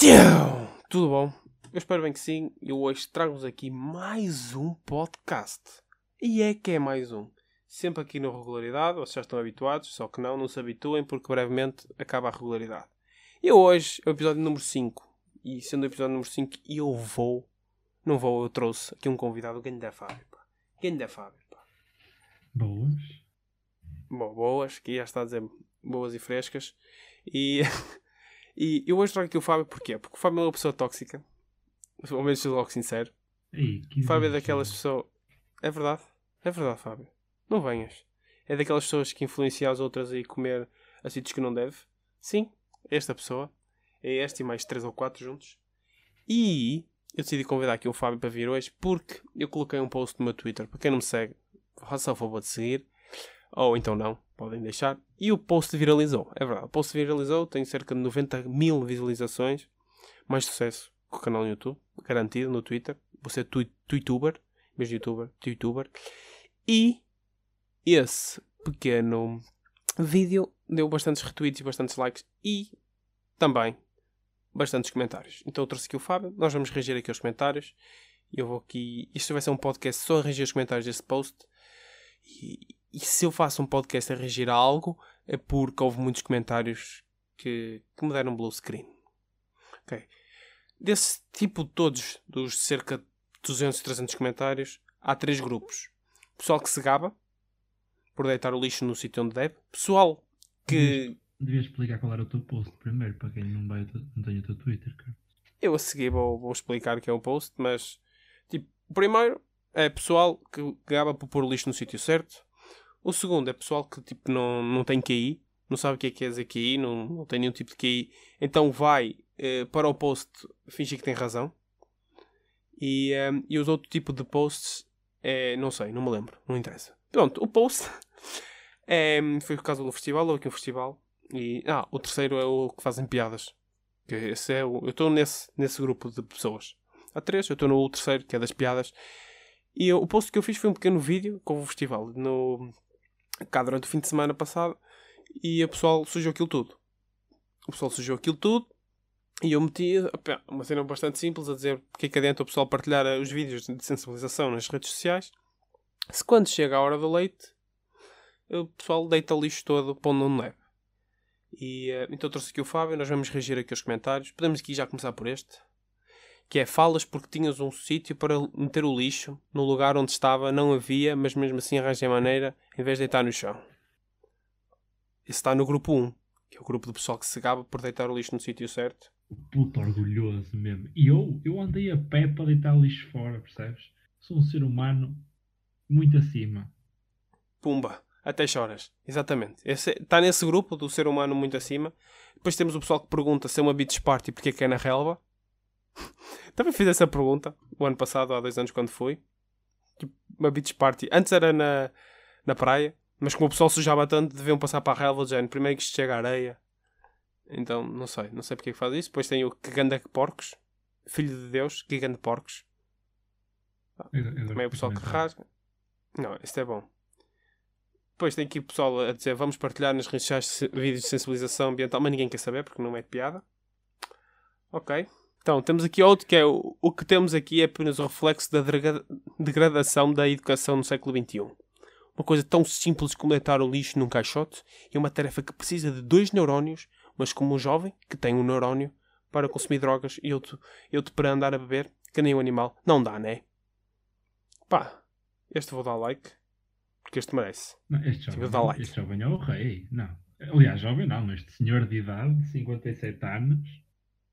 Tchau! Tudo bom? Eu espero bem que sim. E hoje trago-vos aqui mais um podcast. E é que é mais um. Sempre aqui na regularidade, vocês já estão habituados, só que não, não se habituem porque brevemente acaba a regularidade. E hoje é o episódio número 5. E sendo o episódio número 5, eu vou. Não vou, eu trouxe aqui um convidado, Ganda Fábio. Pá. Ganda Fábio. Pá. Boas. Bom, boas, que já está a dizer boas e frescas. E, e eu hoje trago aqui o Fábio porquê? Porque o Fábio é uma pessoa tóxica. Ao menos sou logo sincero. Ei, O Fábio é daquelas pessoas. É verdade. É verdade, Fábio. Não venhas. É daquelas pessoas que influenciam as outras a ir comer a sítios que não deve. Sim, esta pessoa. É este e mais três ou quatro juntos. E eu decidi convidar aqui o Fábio para vir hoje porque eu coloquei um post no meu Twitter. Para quem não me segue, faça o favor de seguir. Ou então não, podem deixar. E o post viralizou. É verdade, o post viralizou. Tem cerca de 90 mil visualizações. Mais sucesso que o canal no YouTube. Garantido no Twitter. Você é tui- Twituber. Mesmo youtuber, Twituber. E esse pequeno vídeo deu bastantes retweets e bastantes likes. E também bastantes comentários. Então eu trouxe aqui o Fábio. Nós vamos reagir aqui aos comentários. Eu vou aqui. Isto vai ser um podcast só a reagir aos comentários desse post. E, e se eu faço um podcast a reagir a algo, é porque houve muitos comentários que, que me deram blue screen. Ok. Desse tipo todos, dos cerca de 200, 300 comentários, há três grupos. Pessoal que se gaba por deitar o lixo no sítio onde deve. Pessoal que Devias explicar qual era o teu post primeiro, para quem não, vai, não tem o teu Twitter, cara. Eu a seguir vou, vou explicar o que é o post, mas tipo, o primeiro é pessoal que gaba por pôr o lixo no sítio certo. O segundo é pessoal que tipo, não, não tem QI, não sabe o que é que é dizer QI, não, não tem nenhum tipo de QI, então vai eh, para o post fingir que tem razão. E, eh, e os outros tipos de posts, é, não sei, não me lembro, não interessa. Pronto, o post é, foi por causa do festival, houve aqui um festival. E, ah, o terceiro é o que fazem piadas. Que esse é o, eu estou nesse, nesse grupo de pessoas. Há três, eu estou no terceiro, que é das piadas. E eu- o post que eu fiz foi um pequeno vídeo com o festival no, cá durante o fim de semana passado. E o pessoal sujou aquilo tudo. O pessoal sujou aquilo tudo. E eu meti uma cena bastante simples a dizer porque é que adianta o pessoal partilhar eh, os vídeos de sensibilização nas redes sociais. Se quando chega a hora do leite, o pessoal deita o lixo todo para onde não deve. E, eh, então trouxe aqui o Fábio, nós vamos reagir aqui aos comentários. Podemos aqui já começar por este. Que é falas porque tinhas um sítio para meter o lixo no lugar onde estava, não havia, mas mesmo assim arranjei maneira em vez de deitar no chão. Isso está no grupo 1, que é o grupo do pessoal que se gaba por deitar o lixo no sítio certo. Puto orgulhoso mesmo. E eu, eu andei a pé para deitar o lixo fora, percebes? Sou um ser humano muito acima. Pumba, até choras. Exatamente. Esse, está nesse grupo do ser humano muito acima. Depois temos o pessoal que pergunta se é uma beach party porque é que é na relva. Também fiz essa pergunta o ano passado, há dois anos, quando fui. Tipo, uma beach party. Antes era na, na praia, mas como o pessoal sujava tanto, deviam passar para a relva de género. Primeiro que isto chega a areia. Então, não sei. Não sei porque é que faz isso. Depois tem o que ganda porcos. Filho de Deus, que ganda porcos. Também é o pessoal que rasga. Não, isto é bom. Depois tem aqui o pessoal a dizer vamos partilhar nas redes sociais vídeos de sensibilização ambiental, mas ninguém quer saber porque não é de piada. Ok. Então, temos aqui outro que é o, o que temos aqui é apenas o reflexo da degra- degradação da educação no século XXI. Uma coisa tão simples como deitar o lixo num caixote é uma tarefa que precisa de dois neurónios, mas como um jovem que tem um neurónio para consumir drogas e outro, outro para andar a beber, que nem um animal, não dá, né? Pá, este vou dar like. Porque este merece. Não, este, jovem, dar like. este jovem é o rei. Não. Aliás, jovem não, este senhor de idade, 57 anos.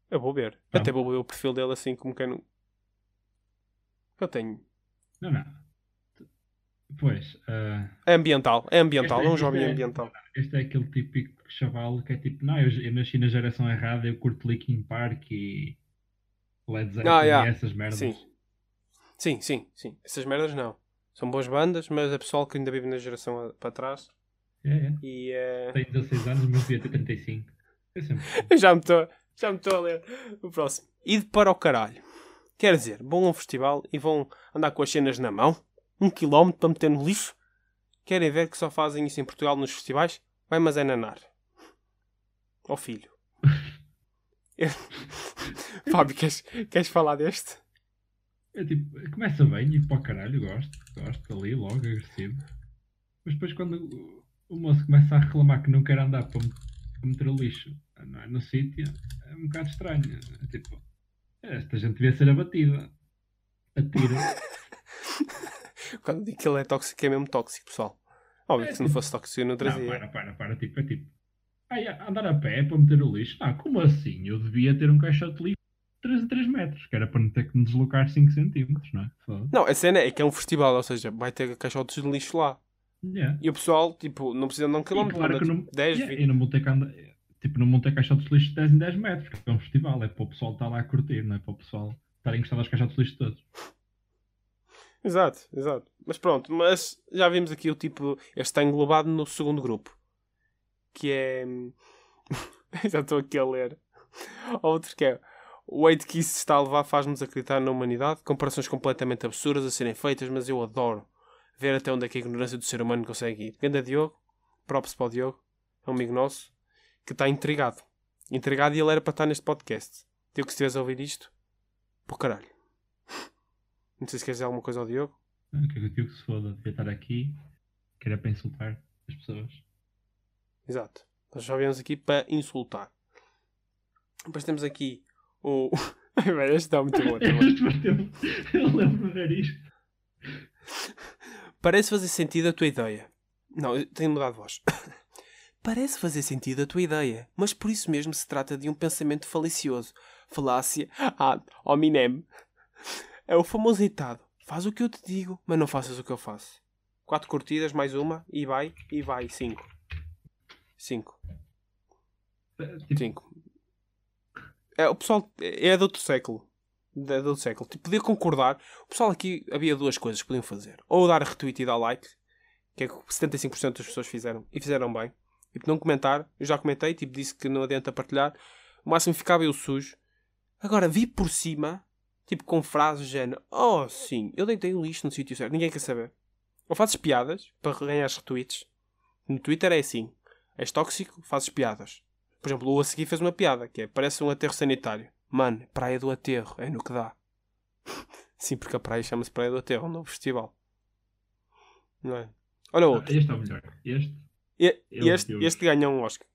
Eu vou ver. Tá. Até vou ver o perfil dele assim como quem não. Eu tenho. Não, não. Pois, ah, É ambiental. É ambiental. Este- É um jovem é- ambiental. este é aquele típico chaval que é tipo, não, eu, eu nasci na geração errada, eu curto Linkin Park e Led Zeppelin Ah, yeah. e essas merdas. Sim. Sim, sim, sim. Essas merdas não. São boas bandas, mas é pessoal que ainda vive na geração para trás. É, é. E é. Tenho 16 anos, mas devia ter 35. É sempre. Eu já me estou já me estou a ler o próximo. E de para o caralho. Quer dizer, vão a um festival e vão andar com as cenas na mão, um quilómetro para meter no lixo. Querem ver que só fazem isso em Portugal nos festivais? Vai mas é nanar. Ó filho. Eu, Fábio, queres, queres falar deste? É tipo, começa bem e para o caralho, gosto, gosto ali, logo, agressivo. Mas depois quando o- o moço começa a reclamar que não quer andar para meter o lixo não é, no sítio, é um bocado estranho. É tipo, esta gente devia ser abatida. A tiro. Quando digo que ele é tóxico, é mesmo tóxico, pessoal. Óbvio É, que se não tipo- fosse tóxico, eu não Não, trazia. para, para, para, tipo, é tipo. Ai, andar a pé para meter o lixo? Ah, como assim? Eu devia ter um caixote de lixo de 3 a 3 metros, que era para não ter que me deslocar 5 centímetros, não é? Não, a cena é que é um festival, ou seja, vai ter caixotes de lixo lá. Yeah. E o pessoal, tipo, não precisa andar um quilómetro, claro não, tipo 10, yeah, 20. e não vou ter que andar. Tipo, não vão ter caixotes de lixo de 10 em 10 metros, porque é um festival, é para o pessoal estar lá a curtir, não é para o pessoal estar encostado aos caixotes de lixo todos. Exato, exato. Mas pronto, mas já vimos aqui o tipo. Este está englobado no segundo grupo. Que é. já estou aqui a ler. Outro que é. O hate que isso está a levar faz-nos acreditar na humanidade. Comparações completamente absurdas a serem feitas, mas eu adoro ver até onde é que a ignorância do ser humano consegue ir. Ganda Diogo, props para o Diogo, é um amigo nosso, que está intrigado. Intrigado e ele era para estar neste podcast. Diogo, que se estiveres a ouvir isto, por caralho. Não sei se queres dizer alguma coisa ao Diogo. Ah, que é que o que se foda, devia estar aqui, que era para insultar as pessoas. Exato. Nós só viemos aqui para insultar. Depois temos aqui o. Velho, este está muito bom bateu. Eu lembro de ver isto. Parece fazer sentido a tua ideia. Não, eu tenho mudado de voz. Parece fazer sentido a tua ideia, mas por isso mesmo se trata de um pensamento falicioso. Falácia ad hominem. É o famoso ditado. Faz o que eu te digo, mas não faças o que eu faço. Quatro curtidas, mais uma, e vai, e vai. Cinco. Cinco. Tipo, Cinco. É, o pessoal é de outro século. É outro século. Tipo, podia concordar. O pessoal aqui havia duas coisas que podiam fazer. Ou dar retweet e dar like, que é que 75% das pessoas fizeram. E fizeram bem. Tipo, não comentar. Eu já comentei, tipo, disse que não adianta partilhar. O máximo ficava eu sujo. Agora, vi por cima, tipo, com frases do género: Oh, sim, eu deitei o lixo no sítio certo. Ninguém quer saber. Ou fazes piadas para ganhar retweets. No Twitter é assim: és tóxico, fazes piadas. Por exemplo, o a seguir fez uma piada, que é, parece um aterro sanitário. Mano, Praia do Aterro, é no que dá. Sim, porque a praia chama-se Praia do Aterro, um novo festival. Não é? Olha ah, outro. este é o melhor. Este. E, eu- este, eu- este ganhou um Oscar.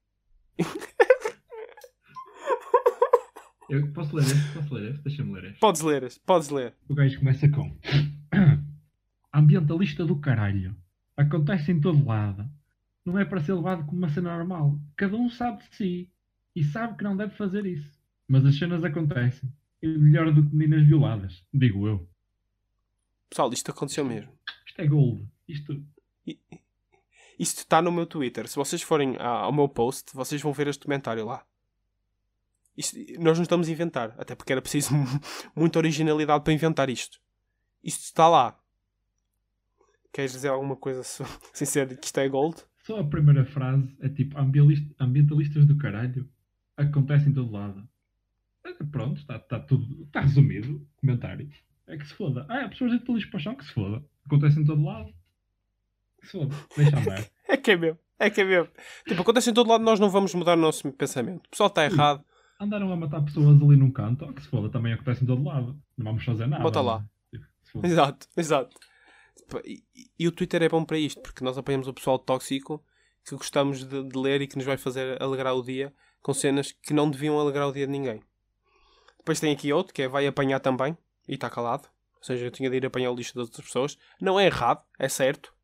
Eu posso ler este? Posso ler este? Deixa-me ler este. Podes ler, este, podes ler. O gajo começa com Ambientalista do caralho. Acontece em todo lado. Não é para ser levado como uma cena normal. Cada um sabe de si. E sabe que não deve fazer isso. Mas as cenas acontecem. E melhor do que meninas violadas. Digo eu. Pessoal, isto aconteceu mesmo. Isto é gold. Isto. Isto está no meu Twitter. Se vocês forem ao meu post, vocês vão ver este comentário lá. Isto- nós não estamos a inventar. Até porque era preciso muita originalidade para inventar isto. Isto está lá. Queres dizer alguma coisa sem ser que isto é gold? Só a primeira frase é tipo ambientalist- ambientalistas do caralho. Acontece em todo lado. Pronto, está tá tudo. Está resumido. Comentário. É que se foda. Ah, há pessoas deitam lixo para o chão que se foda. Acontece em todo lado. Que se foda. Deixa andar. É que é mesmo. É que é mesmo. Tipo, acontece em todo lado, nós não vamos mudar o nosso pensamento. O pessoal está errado. Andaram a matar pessoas ali num canto. Oh, que se foda. Também acontece em todo lado. Não vamos fazer nada. Bota lá. né? Tipo. Exato, exato. Tipo, E, e- e o Twitter é bom para isto, porque nós apanhamos o pessoal tóxico que gostamos de, de ler e que nos vai fazer alegrar o dia com cenas que não deviam alegrar o dia de ninguém. Depois tem aqui outro que é vai apanhar também e está calado. Ou seja, eu tinha de ir apanhar o lixo das outras pessoas. Não é errado, é certo.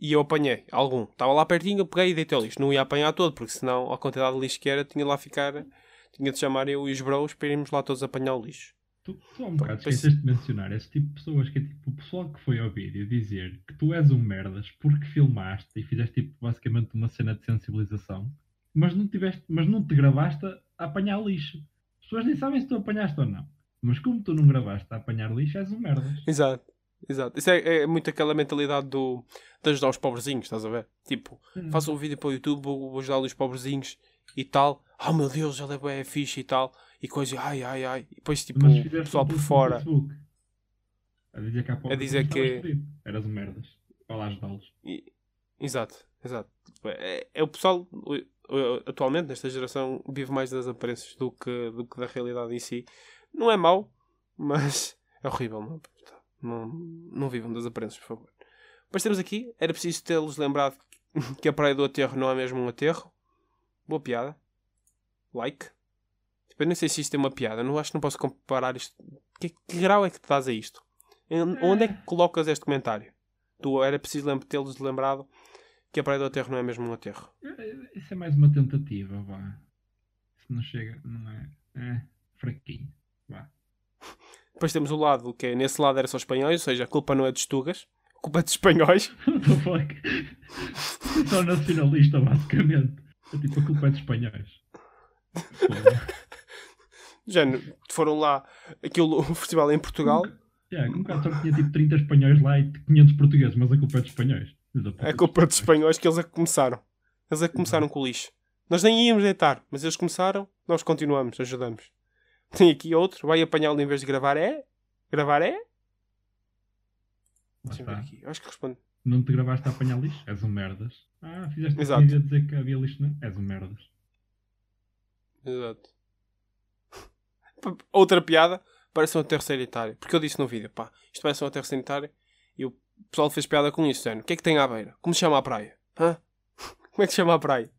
E eu apanhei algum. Estava lá pertinho, eu peguei e deitei o lixo. Não ia apanhar todo, porque senão a quantidade de lixo que era, tinha de lá ficar. Tinha de chamar eu e os bros para irmos lá todos apanhar o lixo. Tu, há um bocado esqueceste de mencionar esse tipo de pessoas que é tipo o pessoal que foi ao vídeo dizer que tu és um merdas porque filmaste e fizeste tipo basicamente uma cena de sensibilização, mas não tiveste, mas não te gravaste a apanhar lixo. As pessoas nem sabem se tu apanhaste ou não. Mas como tu não gravaste a apanhar lixo, és um merdas. Exato, exato. Isso é, é muito aquela mentalidade do, de ajudar os pobrezinhos, estás a ver? Tipo, faço um vídeo para o YouTube, vou, vou ajudar os pobrezinhos e tal. Oh meu Deus, ele é bué fixe e tal. E coisa, ai, ai, ai. E depois, tipo, o pessoal por fora. Facebook A dizer que, há pouco A dizer que-. Eras um merdas. Vai lá ajudá-los. E- exato, exato. É, é o pessoal, atualmente, nesta geração, vive mais das aparências do que, do que da realidade em si. Não é mau, mas é horrível. Não, não, não vivam das aparências, por favor. Depois temos aqui, era preciso tê-los lembrado que a praia do aterro não é mesmo um aterro. Boa piada. Like. Tipo, eu nem sei se isto é uma piada. Não acho que não posso comparar isto. Que, que grau é que dás a isto? Onde é que colocas este comentário? Tu era preciso tê-los lembrado que a praia do aterro não é mesmo um aterro. É, isso é mais uma tentativa, vá. Se não chega, não é. É fraquinho. Vá. Depois temos o lado que é, nesse lado era só espanhóis, ou seja, a culpa não é de estugas, a culpa é de espanhóis. Só nacionalista, basicamente. É tipo, a culpa é de espanhóis. Já foram lá aquilo, o festival em Portugal. Yeah, com cá só tinha tipo 30 espanhóis lá e 500 portugueses, mas a culpa é dos espanhóis. É culpa dos espanhóis que eles é que começaram. Eles é que começaram com o lixo. Nós nem íamos deitar, mas eles começaram, nós continuamos, ajudamos. Tem aqui outro, vai apanhá-lo em vez de gravar é? Gravar é? Ver aqui, acho que responde. Não te gravaste a apanhar lixo? És um merdas. Ah, fizeste Exato. a dizer que havia lixo, não? És um merdas. Exato. Outra piada, parece um aterro sanitário. Porque eu disse no vídeo, pá, isto parece um aterro sanitário. E o pessoal fez piada com isso, O que é que tem à beira? Como se chama a praia? Hã? Como é que se chama a praia?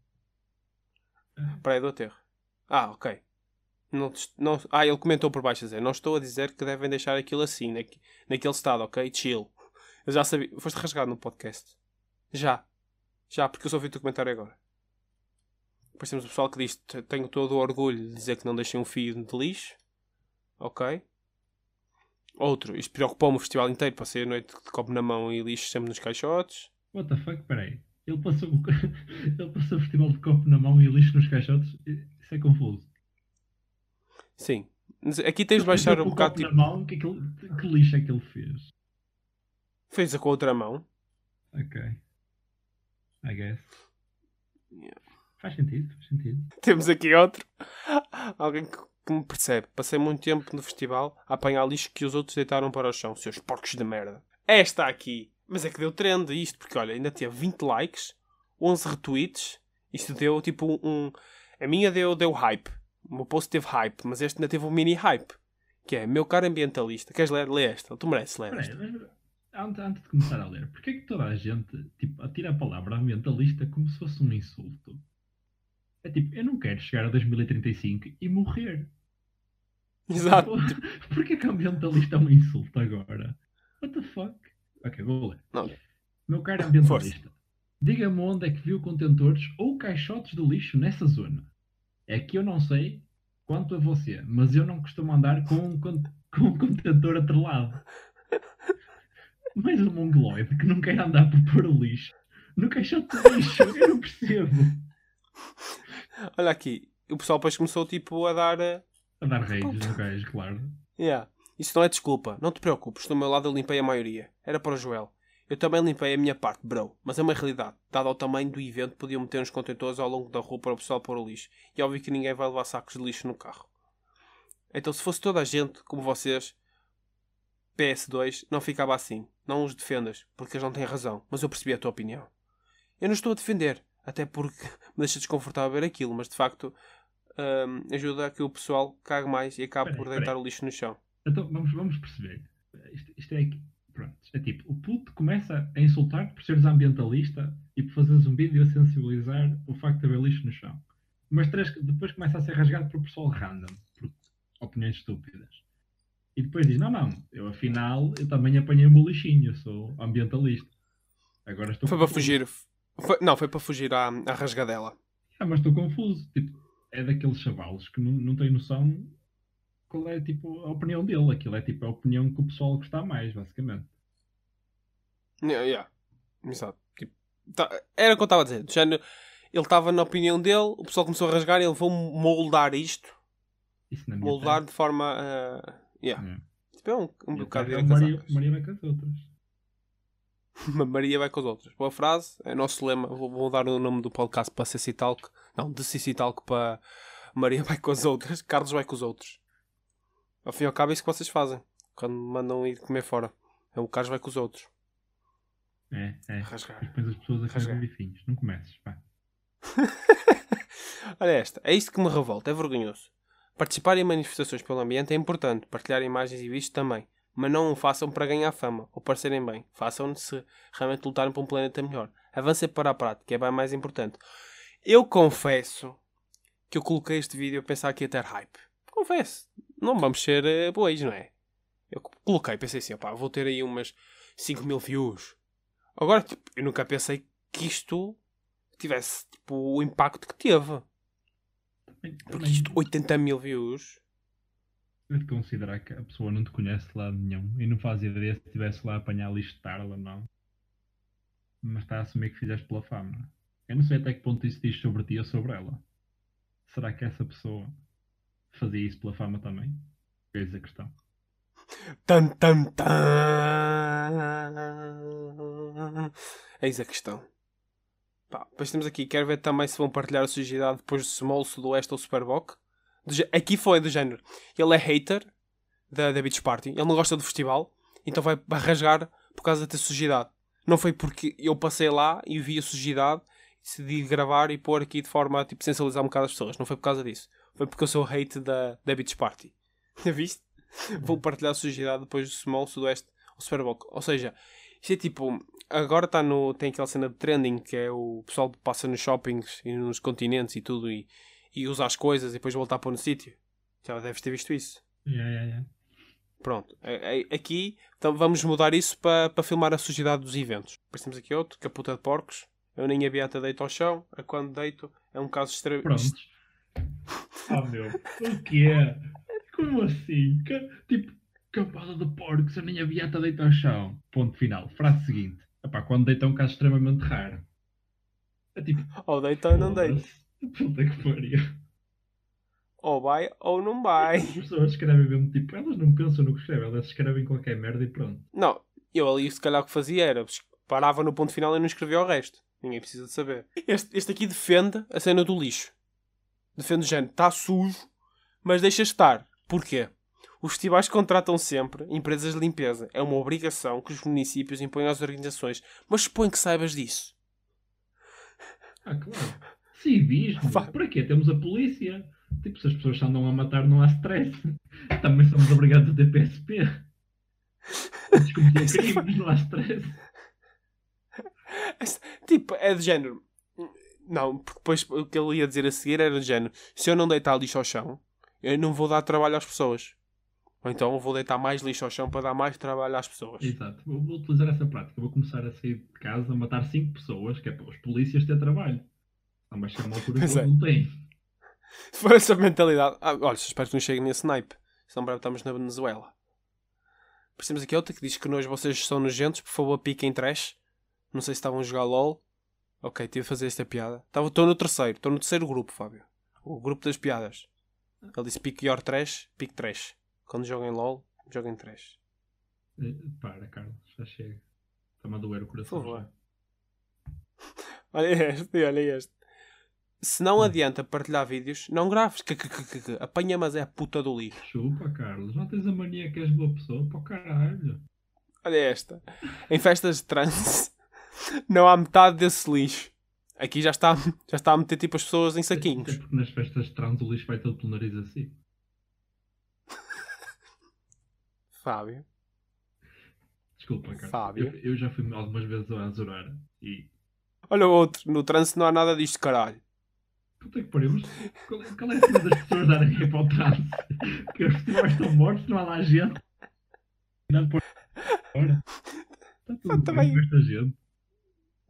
Praia do aterro. Ah, ok. Não, não, ah, ele comentou por baixo a Não estou a dizer que devem deixar aquilo assim, naque, naquele estado, ok? Chill. Eu já sabia. Foste rasgado no podcast. Já. Já, porque eu só vi o teu comentário agora. Depois temos o pessoal que diz: Tenho todo o orgulho de dizer que não deixei um fio de lixo. Ok. Outro, isto preocupou-me o festival inteiro. Passei a noite de copo na mão e lixo sempre nos caixotes. What the fuck, peraí. Ele passou, ele passou o festival de copo na mão e lixo nos caixotes? Isso é confuso. Sim. Aqui tens de baixar um bocado. Tipo... Na mão, que, que, que lixo é que ele fez? Fez-a com a outra mão. Ok. I guess. Yeah. Faz sentido, faz sentido. Temos aqui outro. Alguém que, que, me percebe. Passei muito tempo no festival a apanhar lixo que os outros deitaram para o chão. Seus porcos de merda. Esta aqui. Mas é que deu trend isto, porque olha, ainda tinha 20 likes, 11 retweets. Isto deu tipo um. A minha deu, deu hype. O meu post teve hype, mas este ainda teve um mini hype. Que é, meu caro ambientalista, queres ler? Lê esta, tu mereces ler esta. Antes, antes de começar a ler, porquê é que toda a gente tipo, atira a palavra ambientalista como se fosse um insulto? É tipo, eu não quero chegar a 2035 e morrer. Exato. Porquê que ambientalista é um insulto agora? What the fuck? Ok, vou ler. Não. Meu caro ambientalista, diga-me onde é que viu contentores ou caixotes de lixo nessa zona. É que eu não sei quanto a você, mas eu não costumo andar com um, com um contentor atrelado. Mais um mongoloide que não quer andar por pôr o lixo no caixote de lixo. Eu não percebo. Olha aqui, o pessoal depois começou tipo a dar. A, a dar reis no gajo, claro. Yeah. Isso não é desculpa. Não te preocupes, do meu lado eu limpei a maioria. Era para o Joel. Eu também limpei a minha parte, bro. Mas é uma realidade. Dado ao tamanho do evento, podiam meter uns contentores ao longo da rua para o pessoal pôr o lixo. E é óbvio que ninguém vai levar sacos de lixo no carro. Então, se fosse toda a gente, como vocês, PS2, não ficava assim. Não os defendas, porque eles não têm razão. Mas eu percebi a tua opinião. Eu não estou a defender, até porque me deixa desconfortável ver aquilo, mas de facto hum, ajuda a que o pessoal cague mais e acabe por deitar o lixo no chão. Então, vamos, vamos perceber. Isto, isto é Pronto. É tipo, o puto começa a insultar-te por seres ambientalista e por fazeres um vídeo a sensibilizar o facto de haver lixo no chão. Mas depois começa a ser rasgado por pessoal random, por opiniões estúpidas. E depois diz: Não, não, eu afinal eu também apanhei um lixinho, eu sou ambientalista. Agora estou Foi para fugir. Foi, não, foi para fugir à, à rasgadela. Ah, mas estou confuso. Tipo, é daqueles chavalos que não, não têm noção qual é tipo, a opinião dele. Aquilo é tipo a opinião que o pessoal gosta mais, basicamente. Yeah, yeah. Exato. Tipo, tá, era o que eu estava a dizer. Já, ele estava na opinião dele, o pessoal começou a rasgar e ele foi moldar isto. moldar de forma. Uh, yeah. yeah. Tipo, é um, um bocado de Maria, Maria vai com as outras. Maria vai com as outras. Boa frase, é nosso lema. Vou, vou dar o nome do podcast para CC Talk. Não, de CC Talk para Maria vai com as outras, Carlos vai com os outros. Ao fim e ao cabo é isso que vocês fazem. Quando mandam ir comer fora. É o Carlos vai com os outros. É, é. Rasgar. E depois as pessoas acabam bifinhos. Não comeces, pá. Olha esta. É isto que me revolta. É vergonhoso. Participar em manifestações pelo ambiente é importante. Partilhar imagens e vídeos também. Mas não o façam para ganhar fama ou parecerem bem. Façam-no se realmente lutarem por um planeta melhor. Avancem para a prática. É bem mais importante. Eu confesso que eu coloquei este vídeo a pensar que ia ter hype. Confesso. Não vamos ser uh, bois, não é? Eu coloquei, pensei assim, opá, vou ter aí umas 5 mil views. Agora, tipo, eu nunca pensei que isto tivesse tipo, o impacto que teve. Porque isto, 80 mil views. Eu de considerar que a pessoa não te conhece de lado nenhum e não faz ideia se estivesse lá a apanhar lixo de tarde não. Mas está a assumir que fizeste pela fama. Eu não sei até que ponto isso diz sobre ti ou sobre ela. Será que essa pessoa fazia isso pela fama também? Eis a questão. Tan, tan, tan. Eis a questão. Pá, depois temos aqui, quero ver também se vão partilhar a sujidade depois do Small, Sudoeste ou Superboc. Aqui foi do género. Ele é hater da, da Beach Party. Ele não gosta do festival. Então vai, rasgar por causa da sujidade. Não foi porque eu passei lá e vi a sujidade decidi gravar e pôr aqui de forma a tipo, sensibilizar um bocado as pessoas. Não foi por causa disso. Foi porque eu sou hate da, da Beach Party. Viste? Vou partilhar a sujidade depois do Small, Sudoeste ou Superboc. Ou seja, isto é tipo. Agora está no. Tem aquela cena de trending que é o pessoal que passa nos shoppings e nos continentes e tudo e, e usa as coisas e depois voltar para no sítio. Já deves ter visto isso. Yeah, yeah, yeah. Pronto. Aqui então, vamos mudar isso para, para filmar a sujidade dos eventos. Depois temos aqui outro, caputa de porcos. Eu nem a beata deito ao chão. A quando deito é um caso extremo. Pronto. Ah, meu. O que é? Como assim? Que, tipo, campada de porcos, eu nem a beata deito ao chão. Ponto final. Frase seguinte. Epá, quando deita é um caso extremamente raro. É tipo. Ou deita ou não deita. Puta que pariu. Ou vai ou não vai. As pessoas escrevem mesmo tipo, elas não pensam no que escrevem, elas escrevem qualquer merda e pronto. Não, eu ali se calhar o que fazia era parava no ponto final e não escrevia o resto. Ninguém precisa de saber. Este, este aqui defende a cena do lixo. Defende o género, está sujo, mas deixa estar. Porquê? Os festivais contratam sempre empresas de limpeza. É uma obrigação que os municípios impõem às organizações. Mas supõe que saibas disso. Ah, claro. Civismo. Para quê? Temos a polícia. Tipo, se as pessoas andam a matar, não há stress. Também somos obrigados a ter PSP. Descometer crimes, não há stress. Tipo, é de género. Não, porque depois o que ele ia dizer a seguir era de género: se eu não deitar lixo ao chão, eu não vou dar trabalho às pessoas. Ou então vou deitar mais lixo ao chão para dar mais trabalho às pessoas. Exato. Vou, vou utilizar essa prática. Vou começar a sair de casa a matar 5 pessoas, que é para os polícias ter trabalho. Não vai chegar uma altura que é. não tem. Se for essa mentalidade. Ah, olha, espero que não chegue nesse naipe. Senão breve estamos na Venezuela. Precisamos aqui outra que diz que nós vocês são nojentos, por favor piquem trash. Não sei se estavam a jogar LOL. Ok, tive de fazer esta piada. Estou no terceiro, estou no terceiro grupo, Fábio. O grupo das piadas. Ele disse pique your trash, pique trash. Quando joguem LOL, joguem trash. Eh, para, Carlos, já chega. Está-me a doer o coração. Por favor. olha este, olha este. Se não hum. adianta partilhar vídeos, não graves. Que, que, que, que, apanha, mas é a puta do lixo. Chupa, Carlos. Não tens a mania que és boa pessoa? Para o caralho. Olha esta. Em festas de trance, não há metade desse lixo. Aqui já está, já está a meter tipo as pessoas em saquinhos. É porque nas festas de trans o lixo vai todo pelo nariz assim. Fábio. Desculpa, cara. Fábio. Eu, eu, já fui algumas vezes ao Azurar e. Olha o outro, no trânsito não há nada disto, caralho. Puta que pariu, qual, é, qual é a cena das pessoas darem rei para o trânsito? Que os festivais estão mortos, não há lá gente. Não por. Está tudo também, com esta gente.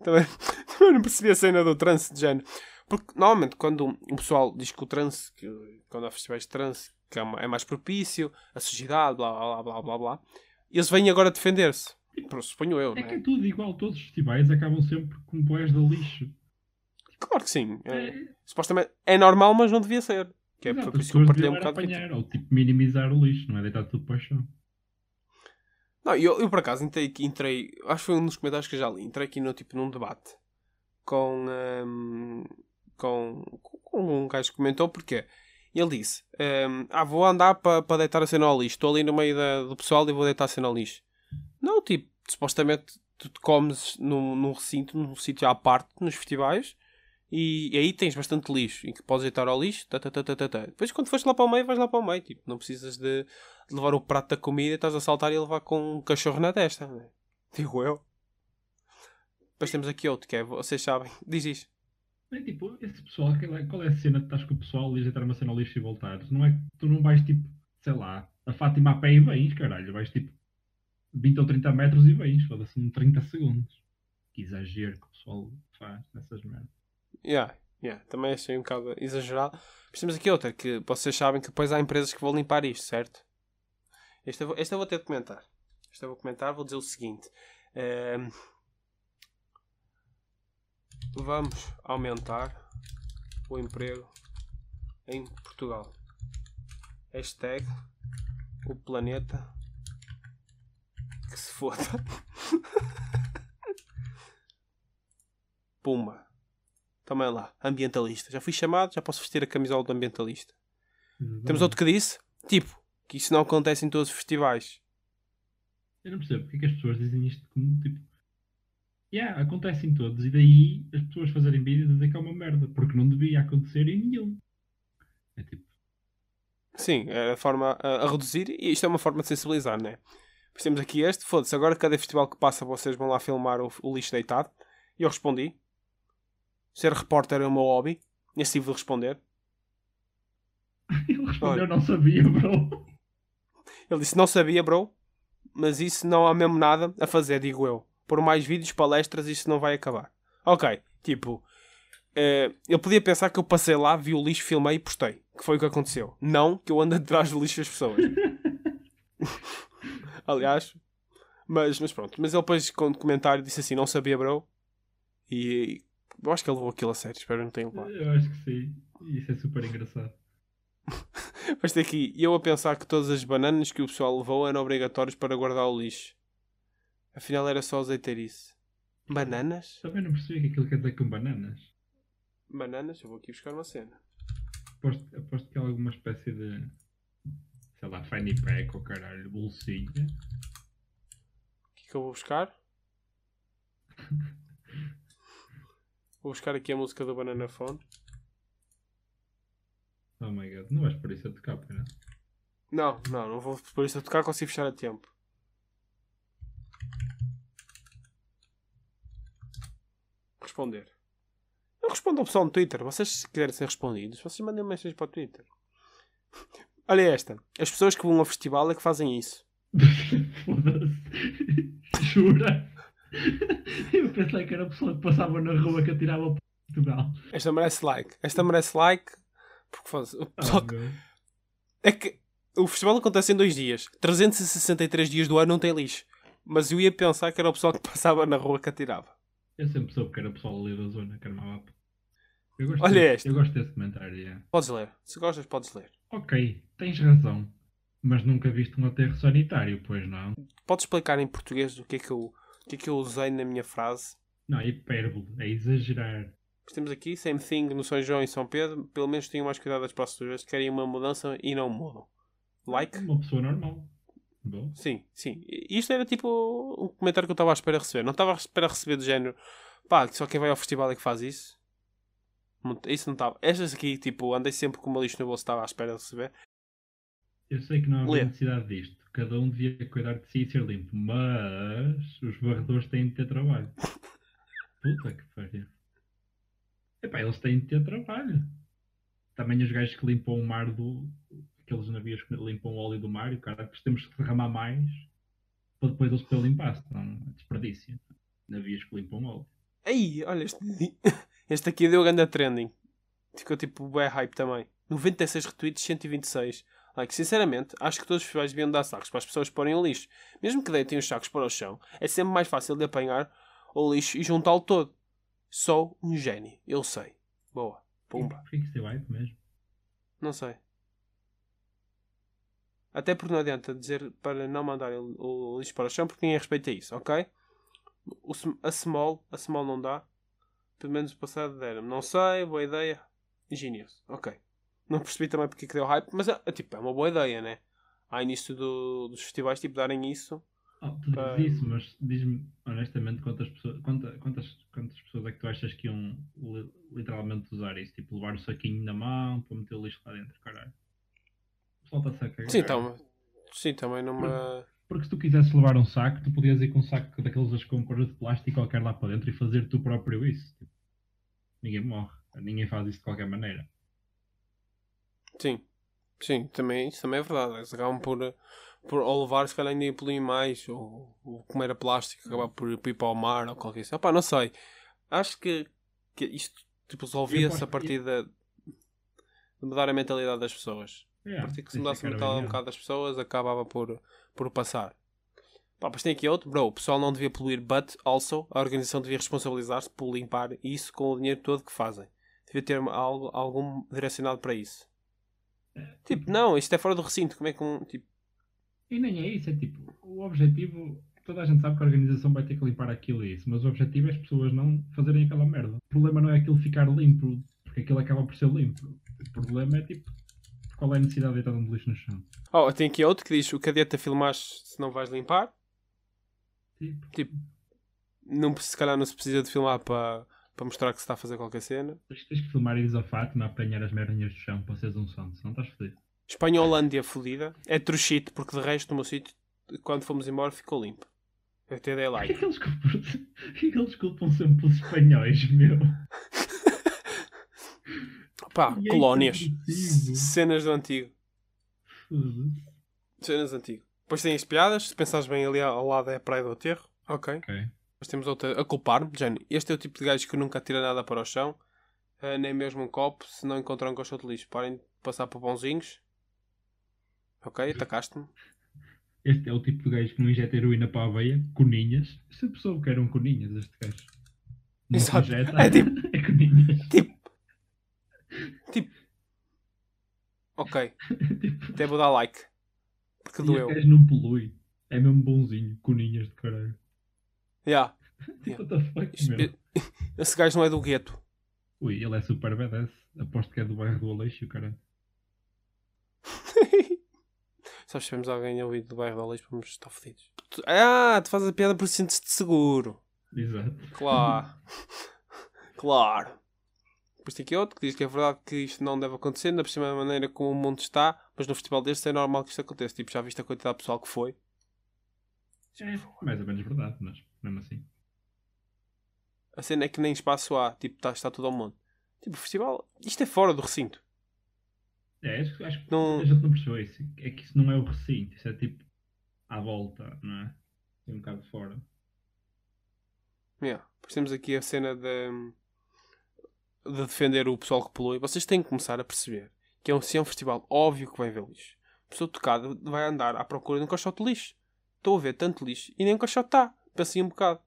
Também, também não percebi a cena do trance de género. Porque normalmente quando o pessoal diz que o trance, que, quando há festivais de trance, que é, é mais propício, a sujidade, blá blá blá blá blá, eles vêm agora defender-se. Suponho eu, é é? que é tudo igual, todos os festivais acabam sempre com boés de lixo. Claro que sim. É, é... Supostamente é normal, mas não devia ser. Que é Exato, por isso que eu partilhei um bocado. Apanhar, ou tipo minimizar o lixo, não é deitar tudo para o chão. Não, eu, eu por acaso entrei, entrei, acho que foi um dos comentários que eu já li, entrei aqui no, tipo, num debate com, um, com, com um gajo que comentou porque ele disse: um, Ah, vou andar para pa deitar a cena ao lixo, estou ali no meio da, do pessoal e vou deitar a cena ao lixo. Não, tipo, supostamente tu te comes num, num recinto, num sítio à parte, nos festivais, e, e aí tens bastante lixo em que podes deitar ao lixo. Tá, tá, tá, tá, tá, tá. Depois, quando fores lá para o meio, vais lá para o meio. Tipo, não precisas de, de levar o prato da comida, estás a saltar e levar com um cachorro na testa. Né? Digo eu. Depois temos aqui outro que é, vocês sabem, diz isso. É tipo, esse pessoal, é, qual é a cena que estás com o pessoal e deitar uma cena ao lixo e voltares? Não é que tu não vais tipo, sei lá, a Fátima a pé e vens, caralho. Vais tipo 20 ou 30 metros e vens, foda-se, em 30 segundos. Que exagero que o pessoal faz nessas merdas. Yeah, yeah. Também achei um bocado exagerado. Mas temos aqui outra, que vocês sabem que depois há empresas que vão limpar isto, certo? Esta, eu eu vou ter de comentar. Esta eu vou comentar, vou dizer o seguinte. Ehm, vamos aumentar o emprego em Portugal. Hashtag o planeta que se foda. Pumba. Também lá, ambientalista. Já fui chamado, já posso vestir a camisola do ambientalista. Temos outro que disse, tipo, que isso não acontece em todos os festivais. Eu não percebo porque é que as pessoas dizem isto como tipo. Yeah, acontece em todos. E daí as pessoas fazerem vídeos a dizer que é uma merda. Porque não devia acontecer em nenhum. É tipo. Sim, é a forma a, a reduzir, e isto é uma forma de sensibilizar, né? Pois temos aqui este, foda-se, agora cada festival que passa vocês vão lá filmar o, o lixo deitado. E eu respondi. Ser repórter é o meu hobby. E assim tive de responder. Ele respondeu, Olha. não sabia, bro. Ele disse, não sabia, bro, mas isso não há mesmo nada a fazer, digo eu. Por mais vídeos, palestras, isso não vai acabar. Ok, tipo, eh, eu podia pensar que eu passei lá, vi o lixo, filmei e postei. Que foi o que aconteceu. Não que eu ando atrás do lixo das pessoas. Aliás, mas, mas pronto. Mas ele depois, com o comentário, disse assim, não sabia, bro. E eu acho que ele levou aquilo a sério, espero que não tenha levado. Eu acho que sim. Isso é super engraçado. Mas tem aqui, eu a pensar que todas as bananas que o pessoal levou eram obrigatórias para guardar o lixo. Afinal era só azeiteirice. Bananas? Também não percebi o que aquilo quer dizer com bananas. Bananas? Eu vou aqui buscar uma cena. Aposto, aposto que é alguma espécie de. Sei lá, fanny pack ou caralho, bolsinha. O que é que eu vou buscar? Vou buscar aqui a música do Banana Phone. Oh my god, não vais por isso a tocar, não? Não, não, não vou por isso a tocar, consigo fechar a tempo. Responder. Eu respondo ao pessoal no Twitter. Vocês, se quiserem ser respondidos, vocês mandem mensagens para o Twitter. Olha esta. As pessoas que vão ao festival é que fazem isso. Foda-se. Jura? Eu pensei que era a pessoa que passava na rua que atirava para Portugal. Esta merece like. Esta merece like. Porque o pessoal Oh. É que o festival acontece em dois dias. 363 dias do ano não tem lixo. Mas eu ia pensar que era o pessoal que passava na rua que atirava. Eu sempre soube que era o pessoal ali da zona, que armava. Eu gosto Olha desse, este. Eu gosto desse comentário, yeah. Podes ler. Se gostas, podes ler. Ok, tens razão. Mas nunca viste um aterro sanitário, pois não? Podes explicar em português o que é que eu, o que é que eu usei na minha frase? Não, é hipérbole, é exagerar. Temos aqui, same thing no São João e São Pedro. Pelo menos tenham mais cuidado das próximas vezes. Querem uma mudança e não mudam. Like? Uma pessoa normal. Bom, Sim, sim. Isto era tipo um comentário que eu estava à espera de receber. Não estava à espera de receber do género. Pá, que só quem vai ao festival é que faz isso. Isso não estava. Estas aqui, tipo, andei sempre com uma lista no bolso, estava à espera de receber. eu sei que não há necessidade disto. Cada um devia cuidar de si e ser limpo. Mas os varredores têm de ter trabalho. Puta que pariu. Epá, eles têm de ter trabalho. Também os gajos que limpam o mar do. Aqueles navios que limpam o óleo do mar e o cara, temos que derramar mais para depois eles poderem limpar, senão é desperdício. Navios que limpam óleo. Ei, olha, este, este aqui deu grande trending. Ficou tipo bué hype também. 96 retweets, 126. Like, sinceramente, acho que todos os festivais deviam dar sacos para as pessoas porem o lixo. Mesmo que deitem os sacos para o chão, é sempre mais fácil de apanhar o lixo e juntá-lo todo. Sou um gênio, eu sei. Boa. Pumba. Porquê que é hype mesmo? Não sei. Até porque não adianta dizer para não mandar o, lixo para o chão porque ninguém respeita isso, ok? O, a small, a small não dá. Pelo menos o passado deram. Não sei, boa ideia. Ingenious, ok. Não percebi também porque é que deu hype, mas é, é tipo, é uma boa ideia, né? Há início do- dos festivais, tipo, darem isso. Oh, tu dizes Pá. isso, mas diz-me honestamente quantas pessoas, quanta- quantas, quantas pessoas é que tu achas que iam li- literalmente usar isso? Tipo, levar o saquinho na mão para meter o lixo lá dentro, caralho. O pessoal está-se a cagar. Sim, então, sim, também numa. Porque se tu quisesses levar um saco, tu podias ir com um saco daqueles das compras de plástico qualquer lá para dentro e fazer tu próprio isso. Tipo, ninguém morre. Ninguém faz isso de qualquer maneira. Sim, sim, também, isso também é verdade. Eles acabam por, por ou levar, se calhar ainda ia poluir mais, ou, ou comer a plástico, acabar por, por ir para o mar ou qualquer coisa. Opá, não sei. Acho que, que isto tipo, resolvia-se a partir da, de mudar a mentalidade das pessoas. É, A partir que se é mudasse a era mentalidade um bocado das pessoas, acabava por, por passar. Pá, mas tem aqui outro, bro. O pessoal não devia poluir, but also a organização devia responsabilizar-se por limpar isso com o dinheiro todo que fazem. Devia ter algo, algum direcionado para isso. Tipo, não, isto é fora do recinto. Como é que um. Tipo, E nem é isso, é tipo, o objetivo, toda a gente sabe que a organização vai ter que limpar aquilo e isso, mas o objetivo é as pessoas não fazerem aquela merda. O problema não é aquilo ficar limpo, porque aquilo acaba por ser limpo. O problema é tipo, qual é a necessidade de deitar um lixo no chão? Oh, tem aqui outro que diz: o cadete a filmar se não vais limpar. Tipo, Tipo, não, se calhar não se precisa de filmar para, para mostrar que se está a fazer qualquer cena. tens, tens que filmar e ires ao Fátima a apanhar as merdinhas do chão para seres um santo, senão estás fodido. Espanha Holândia fodida. É truchite, porque de resto o meu sítio, quando fomos embora, ficou limpo. Eu te dei like. que eles culpam, porquê que eles culpam sempre os espanhóis, meu? Pá, E é colónias. incompreensivo. Cenas do antigo. Foda-se. Cenas do antigo. Depois tem as piadas. Se pensares bem, ali ao lado é a Praia do Aterro. Ok. Ok. Depois temos outra a culpar-me. Este é o tipo de gajo que nunca tira nada para o chão. eh, nem mesmo um copo, se não encontrar um caixote de lixo. Parem de passar por bonzinhos. Ok, atacaste-me. Este é o tipo de gajo que não injeta heroína para a veia, coninhas. Se a pessoa quer um coninhas, este gajo. Não Exato. injeta, É tipo- é coninhas. Tipo. Tipo. Ok, tipo, até vou dar like. Porque e doeu. este gajo não polui. É mesmo bonzinho, coninhas de caralho. Yeah. What the fuck, Isto- meu? Esse gajo não é do gueto. Ui, ele é super badass. Aposto que é do bairro do Aleixo, cara. Sabes se tivermos alguém a ouvir do bairro da Leix, vamos estar fodidos. Ah, tu fazes a piada por sentes-te seguro. Exato. Claro. claro. Depois tem aqui outro que diz que é verdade que isto não deve acontecer, por cima da maneira como o mundo está, mas no festival deste é normal que isto aconteça. Tipo, já viste a quantidade de pessoal que foi? É mais ou menos verdade, mas mesmo assim. A cena é que nem espaço há, tipo, está, está tudo ao mundo. Tipo, o festival, isto é fora do recinto. É, acho, que Não- a gente não percebeu isso. É que isso não é o recinto, isso é tipo à volta, não é? É um bocado fora. Yeah. Temos aqui a cena de, de defender o pessoal que polui. Vocês têm que começar a perceber que é um, se é um festival óbvio que vai ver lixo. A pessoa tocada vai andar à procura de um caixote de lixo. Estou a ver tanto lixo e nem um caixote está. Pensei um bocado.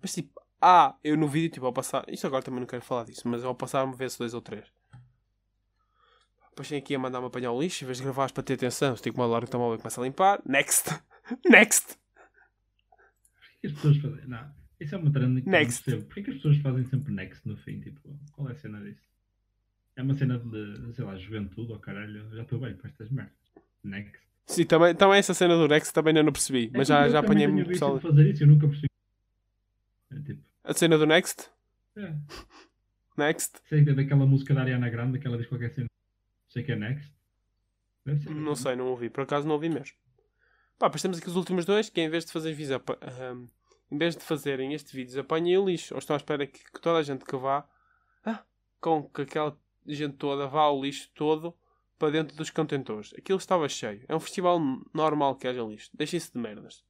Mas tipo, ah, eu no vídeo, tipo, ao passar. Isto agora também não quero falar disso, mas ao passar me vê-se dois ou três. Depois tem aqui a mandar-me apanhar o lixo, em vez de gravares para ter atenção, se tem que mandar o telemóvel e começa a limpar. Next! Next! Porquê as pessoas fazem. Não, isso é uma trend que não Next. percebo. Porquê que as pessoas fazem sempre next no fim? Tipo, qual é a cena disso? É uma cena de, sei lá, juventude ou caralho. Já estou bem para estas merdas. Next. Sim, também, também essa cena do Next também não percebi, mas É já, eu já também apanhei muito pessoal. fazer isso, eu nunca percebi. É tipo, A cena do Next? é. Next? Sei que é daquela música da Ariana Grande, que ela diz qualquer cena. Sei que é next. Ser. Não sei, não ouvi. Por acaso não ouvi mesmo. Pá, depois temos aqui os últimos dois, que em vez de fazer vídeos, apa- ahm, em vez de fazerem este vídeo, apanhem o lixo. Ou estão à espera que, que toda a gente que vá, ah, com que aquela gente toda vá ao lixo todo para dentro dos contentores. Aquilo estava cheio. É um festival normal que haja lixo. Deixem-se de merdas.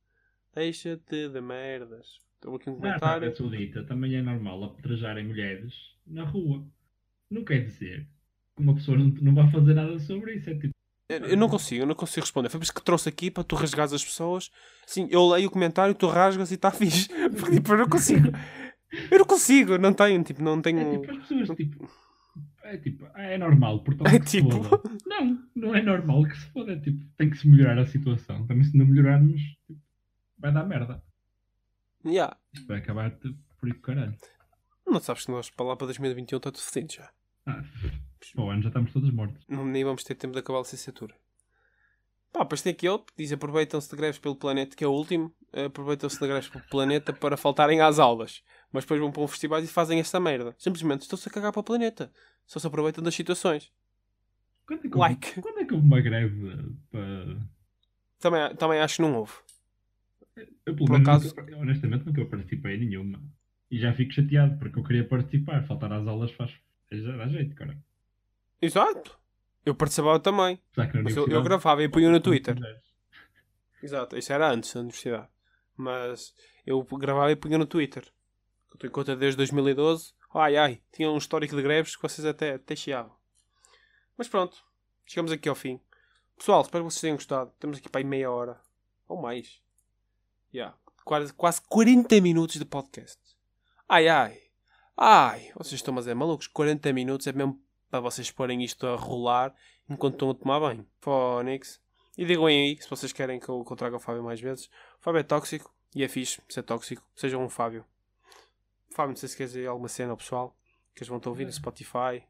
Deixa-te de merdas. Estou aqui um Na comentário. Arábia Saudita também é normal apedrejarem mulheres na rua. Não quer dizer que uma pessoa não, não vai fazer nada sobre isso. É tipo, Eu não consigo, eu não consigo responder. Foi por isso que trouxe aqui para tu rasgares as pessoas. Sim, eu leio o comentário, tu rasgas e está fixe. Porque tipo, eu não consigo. Eu não consigo, não tenho, tipo, não tenho. é tipo, as pessoas tipo. É tipo, ah, é normal, portanto É que se tipo- foda. Não, não é normal que se foda. É tipo, tem que se melhorar a situação. Também se não melhorarmos, tipo, vai dar merda. Yeah. Isto vai acabar tipo, por aí caralho. Não sabes que nós para lá para 2021 está tudo fedido já. Ah, para o ano já estamos todos mortos. Não, nem vamos ter tempo de acabar a licenciatura. Pá, depois tem aquele que diz aproveitam-se de greves pelo planeta, que é o último, aproveitam-se de greves pelo planeta para faltarem às aulas. Mas depois vão para um festival e fazem esta merda. Simplesmente estão-se a cagar para o planeta. Só se aproveitam das situações. Quando é que, Like. houve, quando é que houve uma greve para. Também, também acho que não houve. Eu, pelo Por menos, acaso- nunca- honestamente, nunca participei em nenhuma. E já fico chateado porque eu queria participar. Faltar às aulas faz. Dá jeito, cara. Exato. Eu participava também. Mas eu, eu gravava e punha no Twitter. Exato. Isso era antes da universidade. Mas eu gravava e punha no Twitter. Eu estou em conta desde 2012. Ai ai. Tinha um histórico de greves que vocês até, até chiavam. Mas pronto. Chegamos aqui ao fim. Pessoal, espero que vocês tenham gostado. Estamos aqui para aí meia hora. Ou mais. Yeah. Quase, quase 40 minutos de podcast. Ai ai. Ai. Vocês estão mas é malucos. 40 minutos é mesmo para vocês porem isto a rolar enquanto estão a tomar banho. Fónix. E digam aí se vocês querem que eu, que eu traga o Fábio mais vezes. O Fábio é tóxico e é fixe ser tóxico. Sejam um Fábio. Fábio, não sei se queres dizer alguma cena ao pessoal que eles vão te ouvir no Spotify.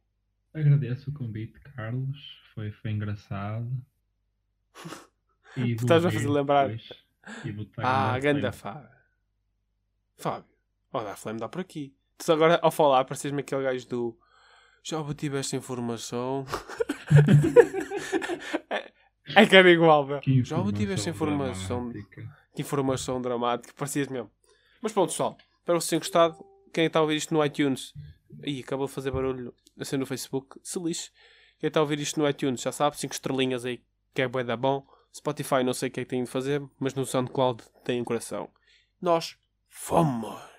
Agradeço o convite, Carlos. Foi, foi engraçado. E Tu estás a fazer lembrar. depois. Estar Ah, ganda. Fábio. Fábio. Olha, a Flame dá por aqui. Tu agora, ao falar, pareces-me aquele gajo do. Já obtive esta informação. é, é que era igual, meu. Já obtive esta informação. dramática. Que informação dramática. Parecias mesmo. Mas pronto, pessoal. Espero que vocês tenham gostado. Quem está a ouvir isto no iTunes. Ih, acabou de fazer barulho assim no Facebook. Se lixe. Quem está a ouvir isto no iTunes já sabe. 5 estrelinhas aí. Que é bué da bom. Spotify não sei o que é que tem de fazer. Mas no SoundCloud tem um coração. Nós fomos.